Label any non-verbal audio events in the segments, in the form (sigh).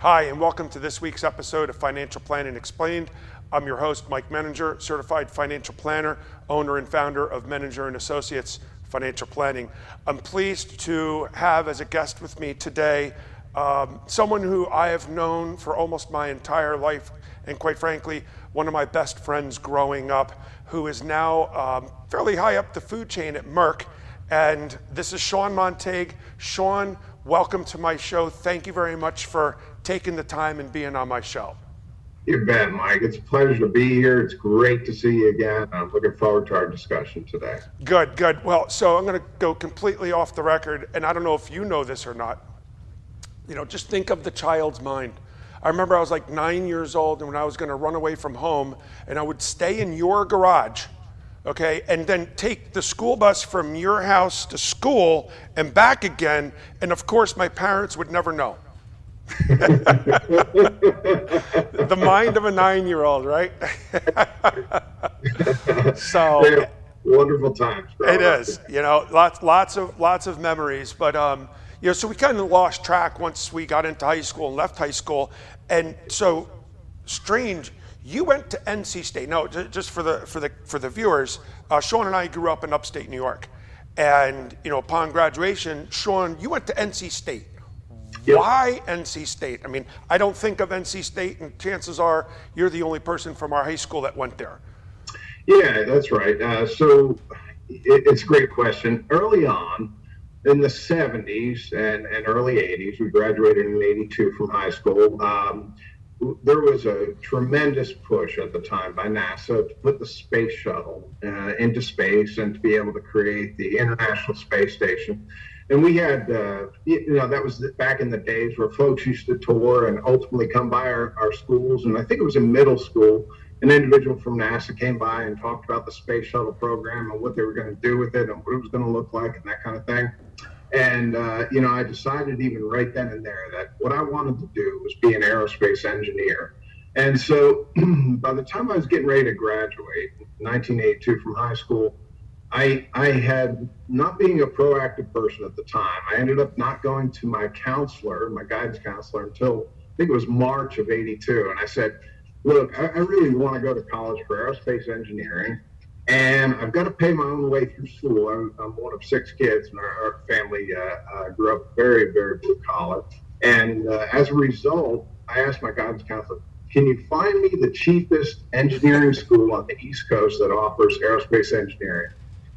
Hi, and welcome to this week's episode of Financial Planning Explained. I'm your host, Mike Menninger, certified financial planner, owner and founder of Menninger and Associates Financial Planning. I'm pleased to have as a guest with me today um, someone who I have known for almost my entire life, and quite frankly, one of my best friends growing up, who is now um, fairly high up the food chain at Merck. And this is Sean Montague. Sean, welcome to my show. Thank you very much for taking the time and being on my show. You bet, Mike. It's a pleasure to be here. It's great to see you again. I'm looking forward to our discussion today. Good, good. Well, so I'm going to go completely off the record, and I don't know if you know this or not. You know, just think of the child's mind. I remember I was like nine years old, and when I was going to run away from home, and I would stay in your garage, okay, and then take the school bus from your house to school and back again. And of course, my parents would never know. The mind of a nine-year-old, right? (laughs) so wonderful times. Bro. It is, you know, lots, lots of, lots of memories. But um, you know, so we kind of lost track once we got into high school and left high school. And so, strange. You went to NC State. No, just for the for the for the viewers, uh, Sean and I grew up in upstate New York, and you know, upon graduation, Sean, you went to NC State. Yep. Why NC State? I mean, I don't think of NC State, and chances are you're the only person from our high school that went there. Yeah, that's right. Uh, so it, it's a great question. Early on, in the 70s and, and early 80s, we graduated in 82 from high school. Um, there was a tremendous push at the time by NASA to put the space shuttle uh, into space and to be able to create the International Space Station and we had, uh, you know, that was back in the days where folks used to tour and ultimately come by our, our schools. And I think it was in middle school, an individual from NASA came by and talked about the space shuttle program and what they were going to do with it and what it was going to look like and that kind of thing. And, uh, you know, I decided even right then and there that what I wanted to do was be an aerospace engineer. And so (clears throat) by the time I was getting ready to graduate, 1982 from high school, I I had not being a proactive person at the time. I ended up not going to my counselor, my guidance counselor, until I think it was March of '82, and I said, "Look, I, I really want to go to college for aerospace engineering, and I've got to pay my own way through school. I'm, I'm one of six kids, and our, our family uh, uh, grew up very, very blue collar. And uh, as a result, I asked my guidance counselor, can you find me the cheapest engineering school on the East Coast that offers aerospace engineering?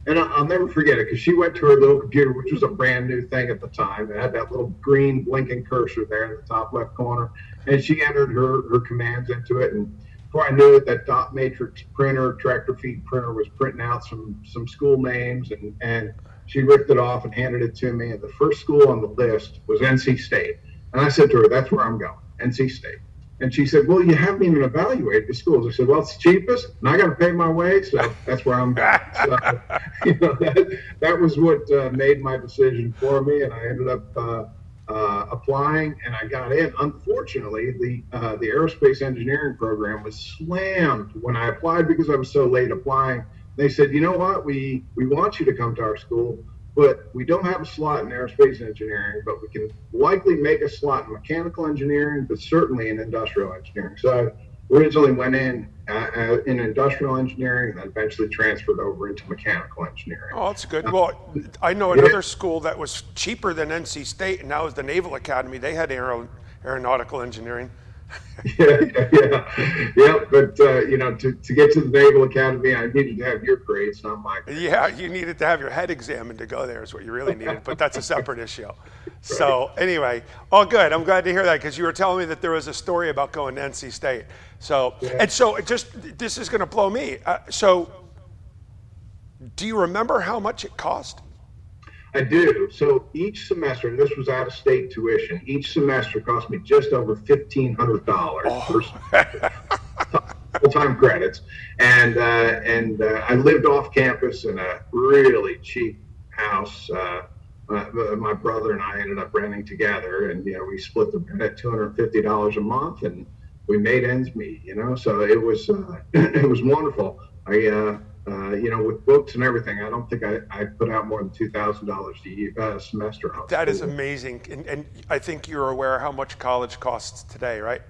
And I'll never forget it because she went to her little computer, which was a brand new thing at the time. It had that little green blinking cursor there in the top left corner. And she entered her, her commands into it. And before I knew it, that dot matrix printer, tractor feed printer was printing out some, some school names. And, and she ripped it off and handed it to me. And the first school on the list was NC State. And I said to her, That's where I'm going, NC State. And she said, Well, you haven't even evaluated the schools. I said, Well, it's cheapest, and I got to pay my way, so that's where I'm going. So, (laughs) you know, that, that was what uh, made my decision for me, and I ended up uh, uh, applying, and I got in. Unfortunately, the uh, the aerospace engineering program was slammed when I applied because I was so late applying. They said, You know what? We we want you to come to our school but we don't have a slot in aerospace engineering, but we can likely make a slot in mechanical engineering, but certainly in industrial engineering. So I originally went in uh, uh, in industrial engineering and then eventually transferred over into mechanical engineering. Oh, that's good. Well, I know another yeah. school that was cheaper than NC State, and that was the Naval Academy. They had aero, aeronautical engineering. (laughs) yeah, yeah, yeah. But uh, you know, to, to get to the Naval Academy, I needed to have your grades, not my. Grades. Yeah, you needed to have your head examined to go there. Is what you really needed. but that's a separate (laughs) issue. Right. So anyway, all good. I'm glad to hear that because you were telling me that there was a story about going to NC State. So yeah. and so, it just this is going to blow me. Uh, so, do you remember how much it cost? I do. So each semester, and this was out of state tuition, each semester cost me just over fifteen hundred dollars oh. full time credits, and uh, and uh, I lived off campus in a really cheap house. Uh, my brother and I ended up renting together, and you know we split the rent at two hundred fifty dollars a month, and we made ends meet. You know, so it was uh, (clears throat) it was wonderful. I uh, you know, with books and everything, I don't think I, I put out more than two thousand dollars a uh, semester. That is amazing, and, and, I think you're aware how much college costs today, right?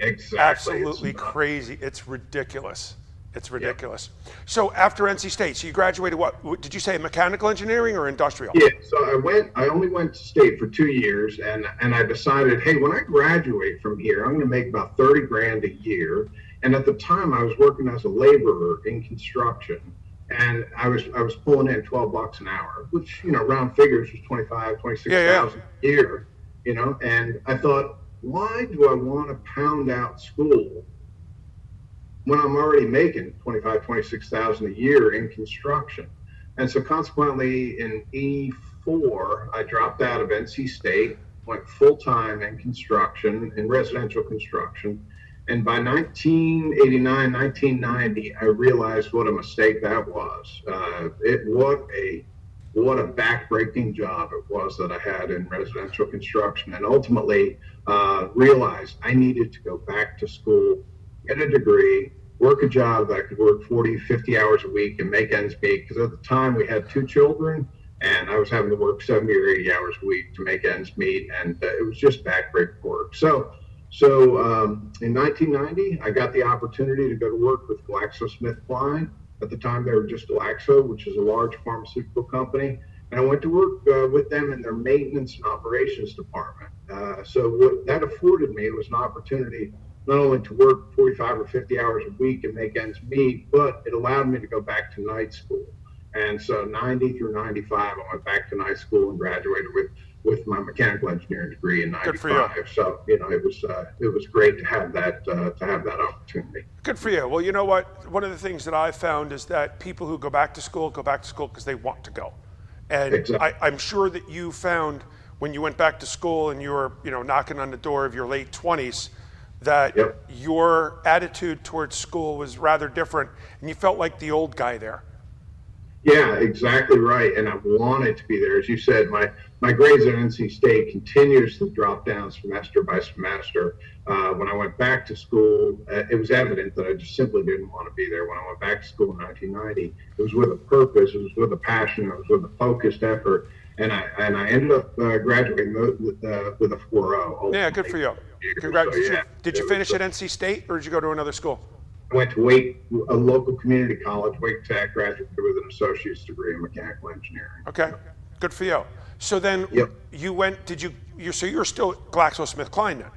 Exactly. Absolutely it's, crazy. It's ridiculous. It's ridiculous. So after NC State, so you graduated what? Did you say mechanical engineering or industrial? Yeah. So I went. I only went to state for two years, and and I decided, hey, when I graduate from here, I'm going to make about thirty grand a year. And at the time, I was working as a laborer in construction, and I was I was pulling in twelve bucks an hour, which you know round figures was 25, 26,000 yeah, yeah. a year. You know, and I thought, why do I want to pound out school when I'm already making 25, 26,000 a year in construction. And so consequently in E4, I dropped out of NC State, went full time in construction, in residential construction. And by 1989, 1990, I realized what a mistake that was. Uh, it what a what a backbreaking job it was that I had in residential construction, and ultimately uh, realized I needed to go back to school, get a degree, work a job that I could work 40, 50 hours a week and make ends meet. Because at the time we had two children and I was having to work 70 or 80 hours a week to make ends meet. And uh, it was just backbreaking work. So, so um, in 1990, I got the opportunity to go to work with GlaxoSmithKline. At the time, they were just Glaxo, which is a large pharmaceutical company. And I went to work uh, with them in their maintenance and operations department. Uh, so what that afforded me was an opportunity not only to work 45 or 50 hours a week and make ends meet, but it allowed me to go back to night school. And so 90 through 95, I went back to night school and graduated with with my mechanical engineering degree in '95. You. So you know, it was uh, it was great to have that uh, to have that opportunity. Good for you. Well, you know what? One of the things that I've found is that people who go back to school go back to school because they want to go, and exactly. I, I'm sure that you found when you went back to school and you were you know knocking on the door of your late 20s that yep. your attitude towards school was rather different and you felt like the old guy there. Yeah, exactly right. And I wanted to be there. As you said, my, my grades at NC State continuously dropped down semester by semester. Uh, when I went back to school, uh, it was evident that I just simply didn't want to be there. When I went back to school in 1990, it was with a purpose, it was with a passion, it was with a focused effort. And I, and I ended up uh, graduating with, uh, with a 4.0. Yeah, good for you. Congrats. So, yeah, did you finish at NC State or did you go to another school? I went to Wake, a local community college, Wake Tech, graduated with an associate's degree in mechanical engineering. Okay, good for you. So then yep. you went, did you, you so you're still GlaxoSmithKline then?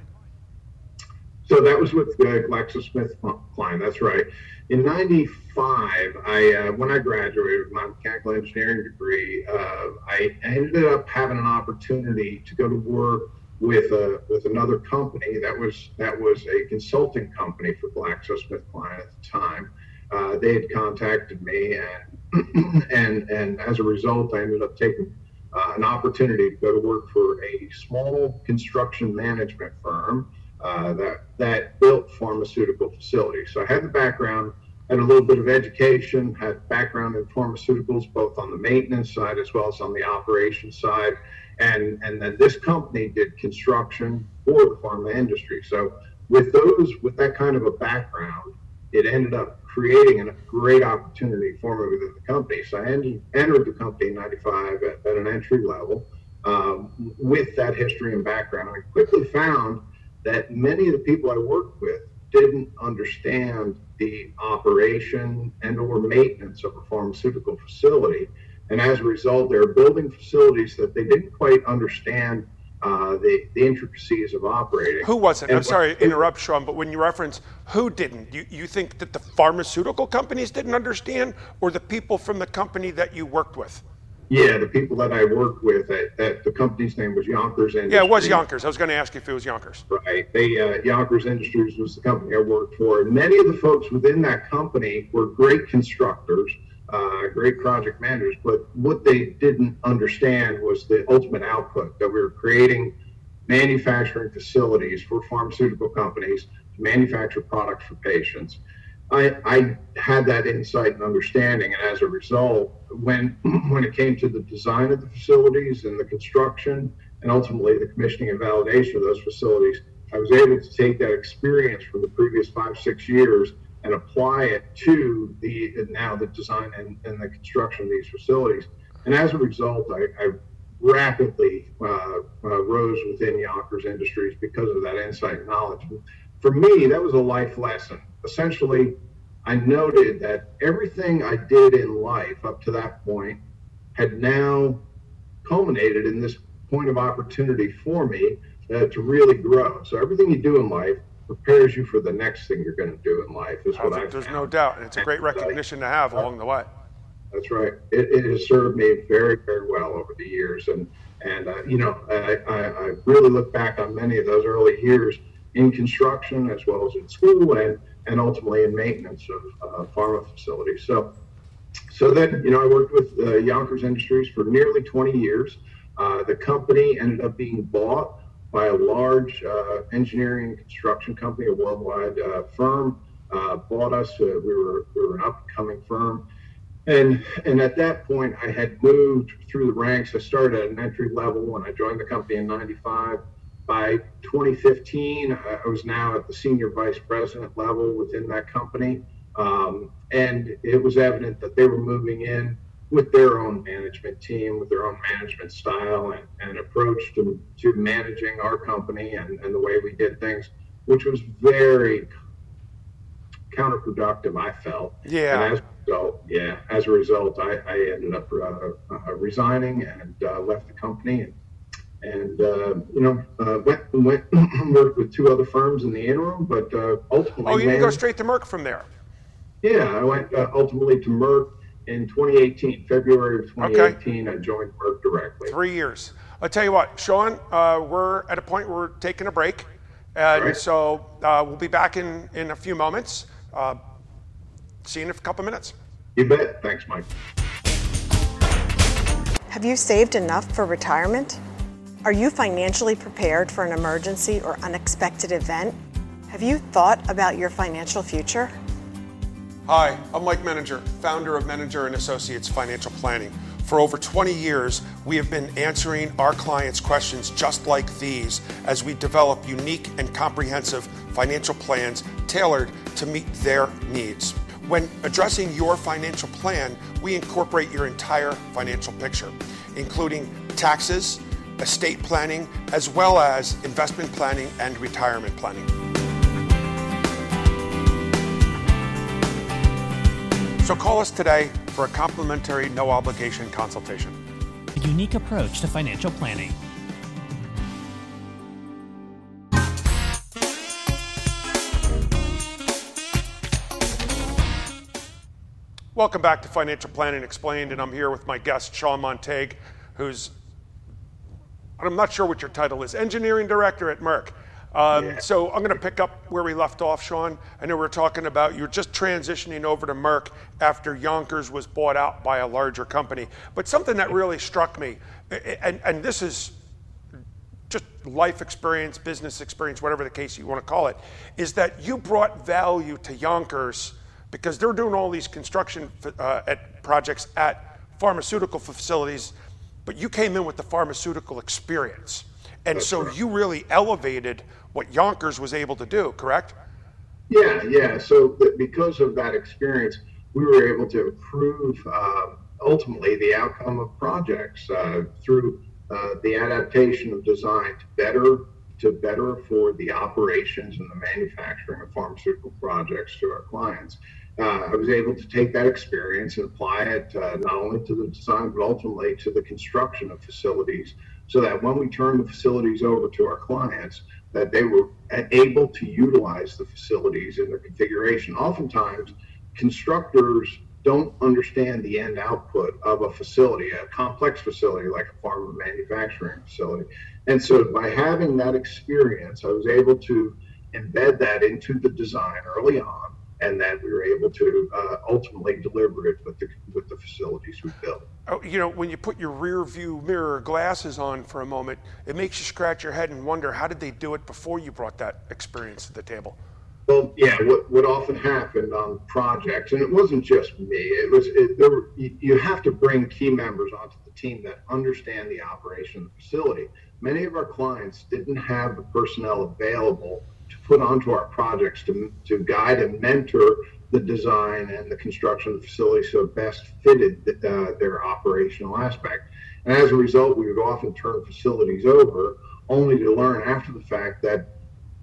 So that was with uh, GlaxoSmithKline, that's right. In 95, I, uh, when I graduated with my mechanical engineering degree, uh, I ended up having an opportunity to go to work with a with another company that was that was a consulting company for GlaxoSmithKline at the time. Uh, they had contacted me, and (clears throat) and and as a result, I ended up taking uh, an opportunity to go to work for a small construction management firm uh, that that built pharmaceutical facilities. So I had the background, had a little bit of education, had background in pharmaceuticals, both on the maintenance side as well as on the operations side and and then this company did construction for the pharma industry. So with those with that kind of a background, it ended up creating a great opportunity for me within the company. So I ended, entered the company in '95 at, at, an entry level um, with that history and background. I quickly found that many of the people I worked with didn't understand the operation and or maintenance of a pharmaceutical facility and as a result, they're building facilities that they didn't quite understand uh, the, the intricacies of operating. Who wasn't? And I'm sorry to interrupt, Sean, but when you reference who didn't, you, you think that the pharmaceutical companies didn't understand or the people from the company that you worked with? Yeah, the people that I worked with, at, at the company's name was Yonkers Industries. Yeah, it was Yonkers. I was going to ask you if it was Yonkers. Right. They, uh, Yonkers Industries was the company I worked for. And many of the folks within that company were great constructors uh, great project managers, but what they didn't understand was the ultimate output that we were creating manufacturing facilities for pharmaceutical companies to manufacture products for patients. I, I had that insight and understanding, and as a result, when (clears throat) when it came to the design of the facilities and the construction, and ultimately the commissioning and validation of those facilities, I was able to take that experience from the previous five six years and apply it to the now the design and, and the construction of these facilities. And as a result, I, I rapidly uh, uh, rose within Yonkers Industries because of that insight and knowledge. For me, that was a life lesson. Essentially, I noted that everything I did in life up to that point had now culminated in this point of opportunity for me uh, to really grow. So everything you do in life prepares you for the next thing you're going to do in life. Is what I There's found. no doubt, and it's a great recognition to have along the way. That's right. It, it, has served me very, very well over the years, and and uh, you know I, I, I, really look back on many of those early years in construction as well as in school and and ultimately in maintenance of uh, pharma facilities. So so then you know I worked with uh, Yonkers Industries for nearly 20 years. Uh, the company ended up being bought by a large uh, engineering and construction company, a worldwide uh, firm. bought us. we were we were an up and coming firm and and at that point i had moved through the ranks i started at an entry level when i joined the company in 95 by 2015 i was now at the senior vice president level within that company. Um, and it was evident that they were moving in with their own management team with their own management style and, and approach to, to managing our company and, and the way we did things which was very counterproductive i felt. Yeah. As so yeah, as a result, I, I ended up uh, uh, resigning and uh, left the company and, and uh, you know uh, went went (clears throat) worked with two other firms in the interim, but uh, ultimately. Oh, you didn't go straight to Merck from there. Yeah, I went ultimately to Merck in 2018, February of 2018. Okay. I joined Merck directly. Three years. I'll tell you what, Sean, we're at a point where we're taking a break, and right. so we'll be back in in a few moments. See you in a couple minutes. You bet. Thanks, Mike. Have you saved enough for retirement? Are you financially prepared for an emergency or unexpected event? Have you thought about your financial future? Hi, I'm Mike Menninger, founder of Menninger and Associates Financial Planning. For over 20 years, we have been answering our clients' questions just like these as we develop unique and comprehensive financial plans tailored to meet their needs. When addressing your financial plan, we incorporate your entire financial picture, including taxes, estate planning, as well as investment planning and retirement planning. So call us today for a complimentary, no obligation consultation. A unique approach to financial planning. Welcome back to Financial Planning Explained, and I'm here with my guest, Sean Montague, who's, I'm not sure what your title is, Engineering Director at Merck. Um, yeah. So I'm going to pick up where we left off, Sean. I know we are talking about you're just transitioning over to Merck after Yonkers was bought out by a larger company. But something that really struck me, and, and this is just life experience, business experience, whatever the case you want to call it, is that you brought value to Yonkers because they're doing all these construction uh, at projects at pharmaceutical facilities, but you came in with the pharmaceutical experience. And That's so right. you really elevated what Yonkers was able to do, correct? Yeah, yeah. So because of that experience, we were able to improve uh, ultimately the outcome of projects uh, through uh, the adaptation of design to better to better afford the operations and the manufacturing of pharmaceutical projects to our clients uh, I was able to take that experience and apply it uh, not only to the design, but ultimately to the construction of facilities so that when we turn the facilities over to our clients, that they were able to utilize the facilities in their configuration. Oftentimes, constructors don't understand the end output of a facility, a complex facility like a pharma manufacturing facility. And so by having that experience, I was able to embed that into the design early on and that we were able to uh, ultimately deliver it with the with the facilities we built. Oh, you know, when you put your rear view mirror glasses on for a moment, it makes you scratch your head and wonder how did they do it before you brought that experience to the table. Well, yeah, what, what often happened on projects, and it wasn't just me. It was it, there were, you, you have to bring key members onto the team that understand the operation of the facility. Many of our clients didn't have the personnel available to put onto our projects to, to guide and mentor the design and the construction of the facility so it best fitted uh, their operational aspect. And as a result, we would often turn facilities over only to learn after the fact that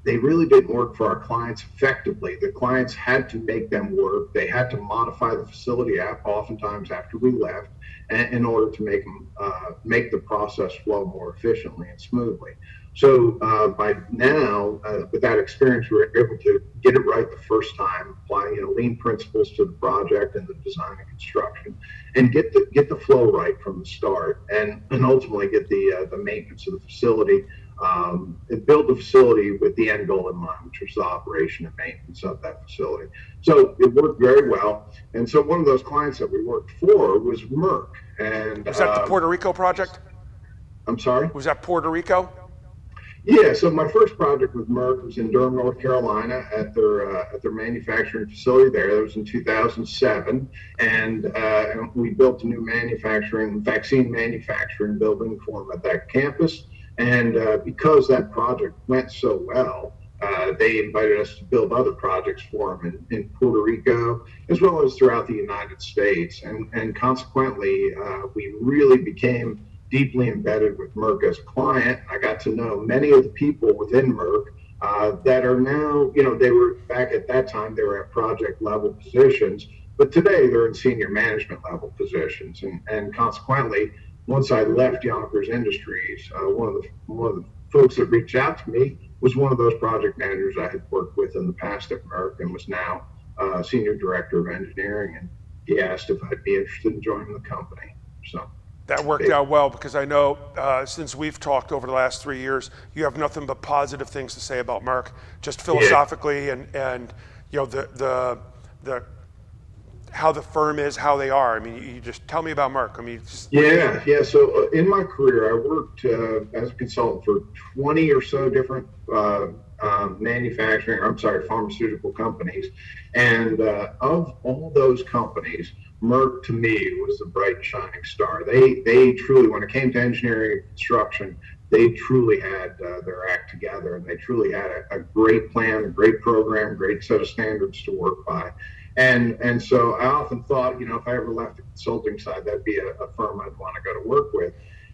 they really didn't work for our clients effectively. The clients had to make them work. They had to modify the facility app oftentimes after we left in order to make them uh, make the process flow more efficiently and smoothly. So uh, by now, uh, with that experience, we were able to get it right the first time, apply you know lean principles to the project and the design and construction, and get the get the flow right from the start, and and ultimately get the uh, the maintenance of the facility um, and build the facility with the end goal in mind, which was the operation and maintenance of that facility. So it worked very well. And so one of those clients that we worked for was Merck. And was that the um, Puerto Rico project? I'm sorry. Was that Puerto Rico? Yeah, so my first project with Merck was in Durham, North Carolina, at their uh, at their manufacturing facility there. That was in 2007, and, uh, we built a new manufacturing vaccine manufacturing building for them at that campus. And uh, because that project went so well, uh, they invited us to build other projects for them in, in, Puerto Rico, as well as throughout the United States. And, and consequently, uh, we really became deeply embedded with Merck as a client. I got to know many of the people within Merck uh, that are now, you know, they were back at that time, they were at project level positions, but today they're in senior management level positions. And, and consequently, once I left Yonkers Industries, uh, one of the one of the folks that reached out to me was one of those project managers I had worked with in the past at Merck and was now uh, senior director of engineering. And he asked if I'd be interested in joining the company. So that worked out well because I know uh, since we've talked over the last three years, you have nothing but positive things to say about Merck, just philosophically yeah. and and you know the the the how the firm is, how they are. I mean, you just tell me about Merck. I mean, just... yeah, yeah. So uh, in my career, I worked uh, as a consultant for 20 or so different uh, um, manufacturing, I'm sorry, pharmaceutical companies, and uh, of all those companies, Merck to me was the bright shining star. They they truly, when it came to engineering and construction, they truly had uh, their act together, and they truly had a, a great plan, a great program, great set of standards to work by. And and so I often thought, you know, if I ever left the consulting side, that'd be a, a firm I'd want to go to work with.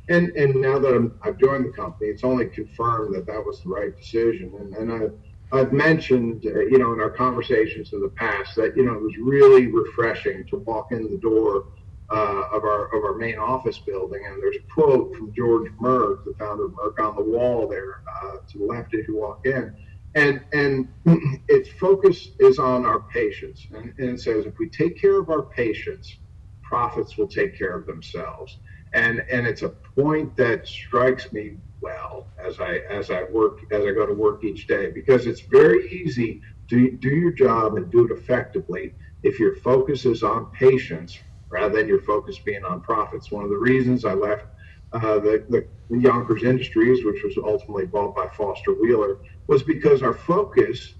And and now that I'm, I've joined the company, it's only confirmed that that was the right decision. And and I, I've mentioned, uh, you know, in our conversations in the past that you know it was really refreshing to walk in the door uh, of our of our main office building, and there's a quote from George Merck, the founder of Merck, on the wall there uh, to the left as you walk in. And and (clears throat) its focus is on our patients and, and, it says if we take care of our patients profits will take care of themselves. And and it's a point that strikes me well as i as i work as i go to work each day because it's very easy to do your job and do it effectively if your focus is on patients rather than your focus being on profits one of the reasons i left uh, the, the Yonkers Industries, which was ultimately bought by Foster Wheeler, was because our focus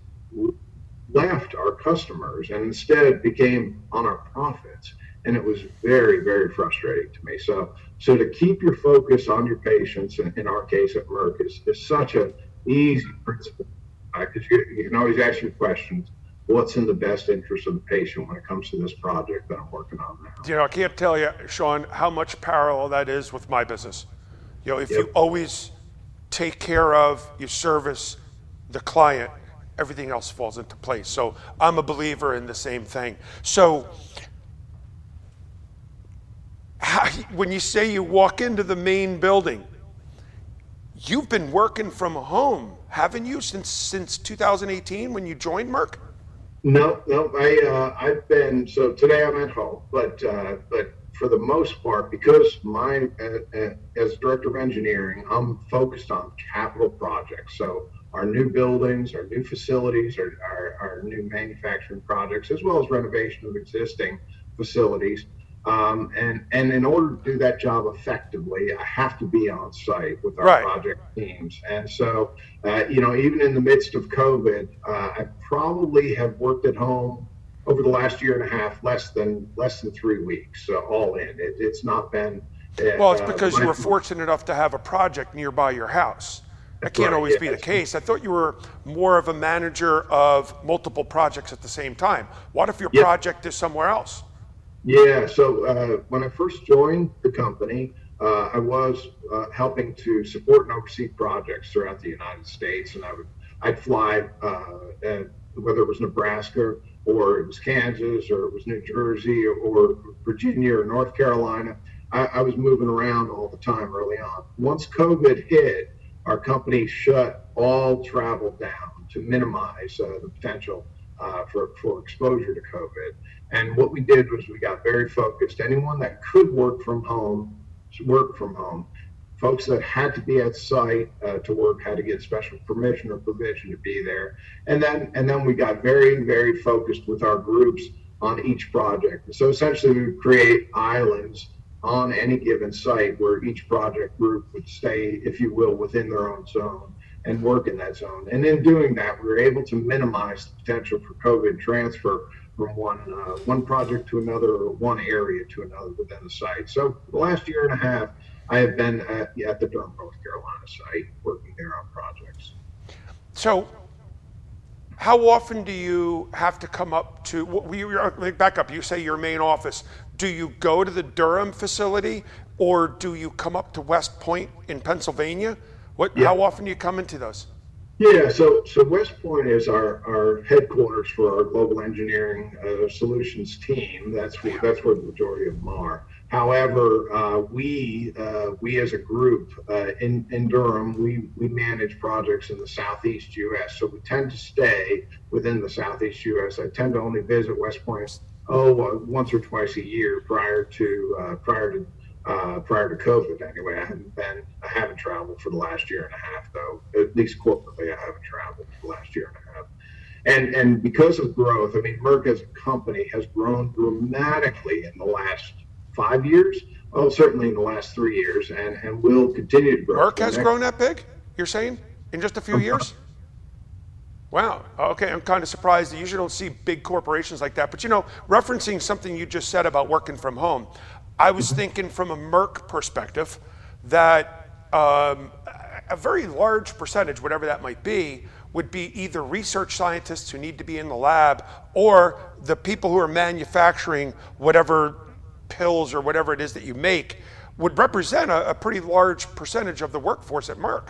left our customers and instead became on our profits. And it was very, very frustrating to me. So, so to keep your focus on your patients, in, in our case at Merck, is, is such an easy principle because you, you can always ask your questions what's in the best interest of the patient when it comes to this project that I'm working on now. You know, I can't tell you, Sean, how much parallel that is with my business. You know, if yep. you always take care of, you service the client, everything else falls into place. So I'm a believer in the same thing. So how, when you say you walk into the main building, you've been working from home, haven't you, since since 2018 when you joined Merck? No, no, I uh, I've been so today I'm at home, but uh, but for the most part, because my uh, uh, as director of engineering, I'm focused on capital projects. So our new buildings, our new facilities, our, our, our new manufacturing projects, as well as renovation of existing facilities. Um, and and in order to do that job effectively, I have to be on site with our right. project teams. And so, uh, you know, even in the midst of COVID, uh, I probably have worked at home over the last year and a half less than less than three weeks, uh, all in. It, it's not been. Uh, well, it's because you were fortunate enough to have a project nearby your house. that can't Right, always yeah, be the case. I thought you were more of a manager of multiple projects at the same time. What if your Yeah. project is somewhere else? Yeah, so uh, when I first joined the company, uh, I was uh, helping to support and oversee projects throughout the United States, and I would I'd fly uh, and whether it was Nebraska or it was Kansas or it was New Jersey or, or Virginia or North Carolina. I, I was moving around all the time early on. Once COVID hit, our company shut all travel down to minimize uh, the potential uh, for, for exposure to COVID. And what we did was we got very focused. Anyone that could work from home, work from home. Folks that had to be at site uh, to work had to get special permission or permission to be there. And then and then we got very very focused with our groups on each project. So essentially, we would create islands on any given site where each project group would stay, if you will, within their own zone and work in that zone. And in doing that, we were able to minimize the potential for COVID transfer from one uh, one project to another or one area to another within the site. So the last year and a half, I have been at, at the Durham, North Carolina site working there on projects. So, how often do you have to come up to? We back up. You say your main office. Do you go to the Durham facility, or do you come up to West Point in Pennsylvania? What? Yeah. How often do you come into those? Yeah, so so West Point is our, our headquarters for our global engineering uh, solutions team. That's where, that's where the majority of them are. However, uh, we uh, we as a group uh, in in Durham, we we manage projects in the southeast U.S. So we tend to stay within the southeast U.S. I tend to only visit West Point oh uh, once or twice a year prior to uh, prior to uh, prior to COVID. Anyway, I haven't been, I haven't traveled for the last year and a half, though. At least corporately, I haven't traveled for the last year and a half. And and because of growth, I mean, Merck as a company has grown dramatically in the last five years. Well, certainly in the last three years, and and will continue to grow. Merck has grown that big. You're saying in just a few years? Wow. Okay, I'm kind of surprised. You usually don't see big corporations like that. But you know, referencing something you just said about working from home, I was thinking from a Merck perspective that um, a very large percentage, whatever that might be, would be either research scientists who need to be in the lab or the people who are manufacturing whatever pills or whatever it is that you make would represent a, a pretty large percentage of the workforce at Merck.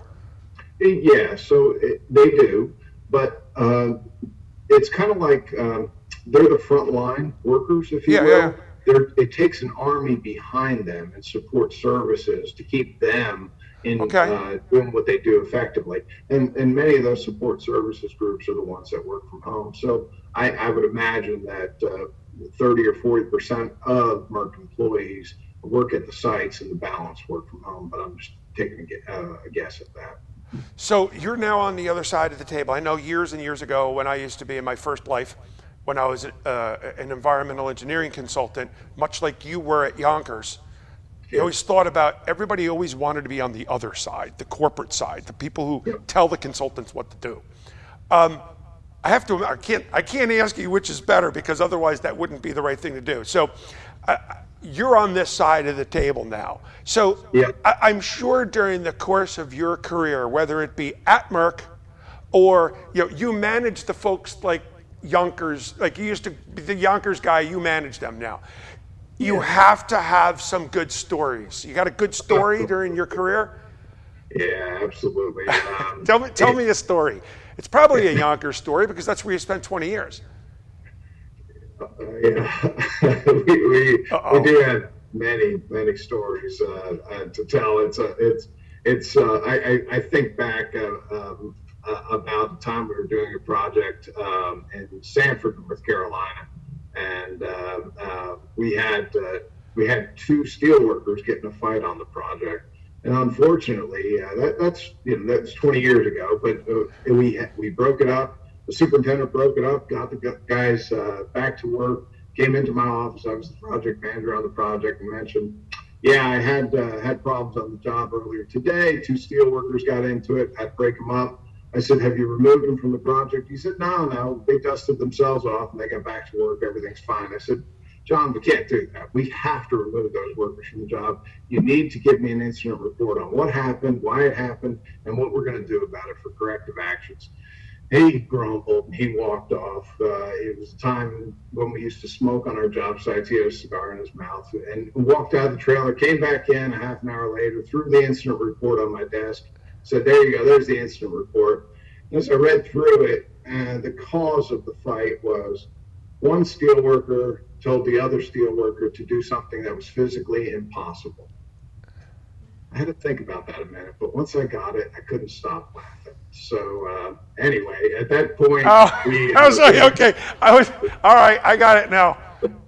Yeah, so it, they do, but um, it's kind of like um, they're the frontline workers, if you Yeah, will. yeah. There, it takes an army behind them and support services to keep them in Okay. uh, doing what they do effectively. And and many of those support services groups are the ones that work from home. So I, I would imagine that uh, 30 or 40 percent of Merck employees work at the sites and the balance work from home. But I'm just taking a, uh, a guess at that. So you're now on the other side of the table. I know years and years ago when I used to be in my first life, when I was uh, an environmental engineering consultant, much like you were at Yonkers, you always thought about everybody always wanted to be on the other side, the corporate side, the people who tell the consultants what to do. Um, I have to. I can't. I can't ask you which is better because otherwise that wouldn't be the right thing to do. So, uh, you're on this side of the table now. So. I, I'm sure during the course of your career, whether it be at Merck or you know, you manage the folks like Yonkers, like you used to be the Yonkers guy. You manage them now. You have to have some good stories. You got a good story during your career? Yeah, absolutely. (laughs) Um, Tell me, tell me a story. It's probably a Yonkers story because that's where you spent 20 years. (laughs) uh, yeah, (laughs) we, we, we do have many many stories uh, uh, to tell. It's uh, it's it's. Uh, I, I I think back uh, um, uh, about the time we were doing a project um, in Sanford, North Carolina, and uh, uh, we had uh, we had two steel workers get in a fight on the project. And unfortunately, uh, that, that's you know that's 20 years ago. But uh, we we broke it up. The superintendent broke it up, got the guys back to work. Came into my office. I was the project manager on the project, and mentioned, "Yeah, I had uh, had problems on the job earlier today. Two steel workers got into it. To break them up." I said, "Have you removed them from the project?" He said, "No, no. They dusted themselves off and they got back to work. Everything's fine." I said, John, we can't do that. We have to remove those workers from the job. You need to give me an incident report on what happened, why it happened, and what we're going to do about it for corrective actions. He grumbled and he walked off. Uh, it was a time when we used to smoke on our job sites. He had a cigar in his mouth and walked out of the trailer, came back in a half an hour later, threw the incident report on my desk, said, There you go, there's the incident report. As I read through it, and the cause of the fight was one steelworker told the other steelworker to do something that was physically impossible. I had to think about that a minute, but once I got it, I couldn't stop laughing. So uh, anyway, at that point, oh, we, (laughs) I was like, okay, I was all right. I got it now.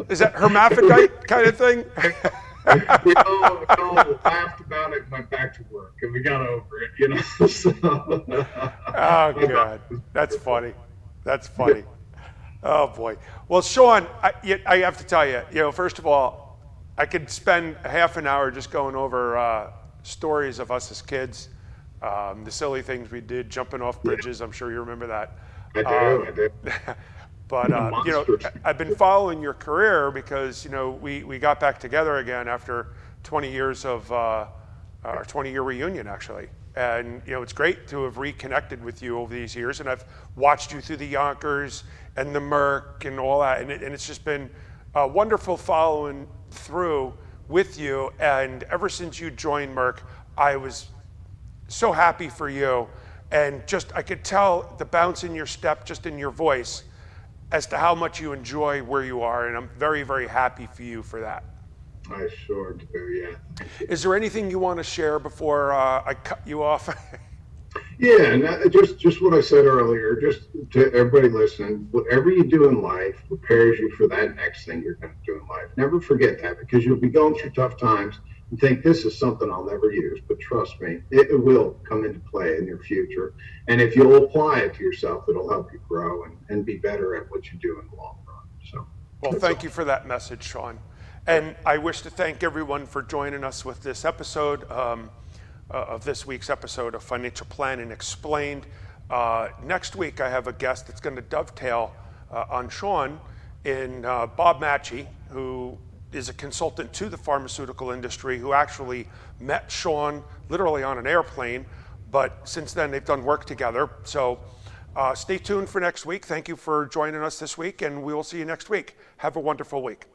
Is that hermaphrodite kind of thing? (laughs) we all, we all laughed about it and went back to work, and we got over it. You know. (laughs) so, oh God, that's funny. That's funny. Oh boy. Well, Sean, I, I, have to tell you, you know, first of all, I could spend half an hour just going over uh, stories of us as kids, um, the silly things we did, jumping off bridges. I'm sure you remember that. I do. Um, I do. (laughs) but uh, you know, I've been following your career because you know we, we got back together again after 20 years of uh, our 20 year reunion actually. And you know, it's great to have reconnected with you over these years, and I've watched you through the Yonkers and the Merck and all that, and, it, and it's just been uh, wonderful following through with you. And ever since you joined Merck, I was so happy for you, and just I could tell the bounce in your step, just in your voice, as to how much you enjoy where you are, and I'm very, very happy for you for that. I sure do, yeah. Is there anything you want to share before uh, I cut you off? (laughs) yeah, and just just what I said earlier. Just to everybody listening, whatever you do in life prepares you for that next thing you're going to do in life. Never forget that because you'll be going through tough times and think this is something I'll never use. But trust me, it, will come into play in your future. And if you'll apply it to yourself, it'll help you grow and, and be better at what you do in the long run. So, well, thank you for that message, Sean. And I wish to thank everyone for joining us with this episode um, uh, of this week's episode of Financial Planning Explained. Uh, next week, I have a guest that's going to dovetail uh, on Sean in uh, Bob Matchey, who is a consultant to the pharmaceutical industry, who actually met Sean literally on an airplane. But since then, they've done work together. So uh, stay tuned for next week. Thank you for joining us this week, and we will see you next week. Have a wonderful week.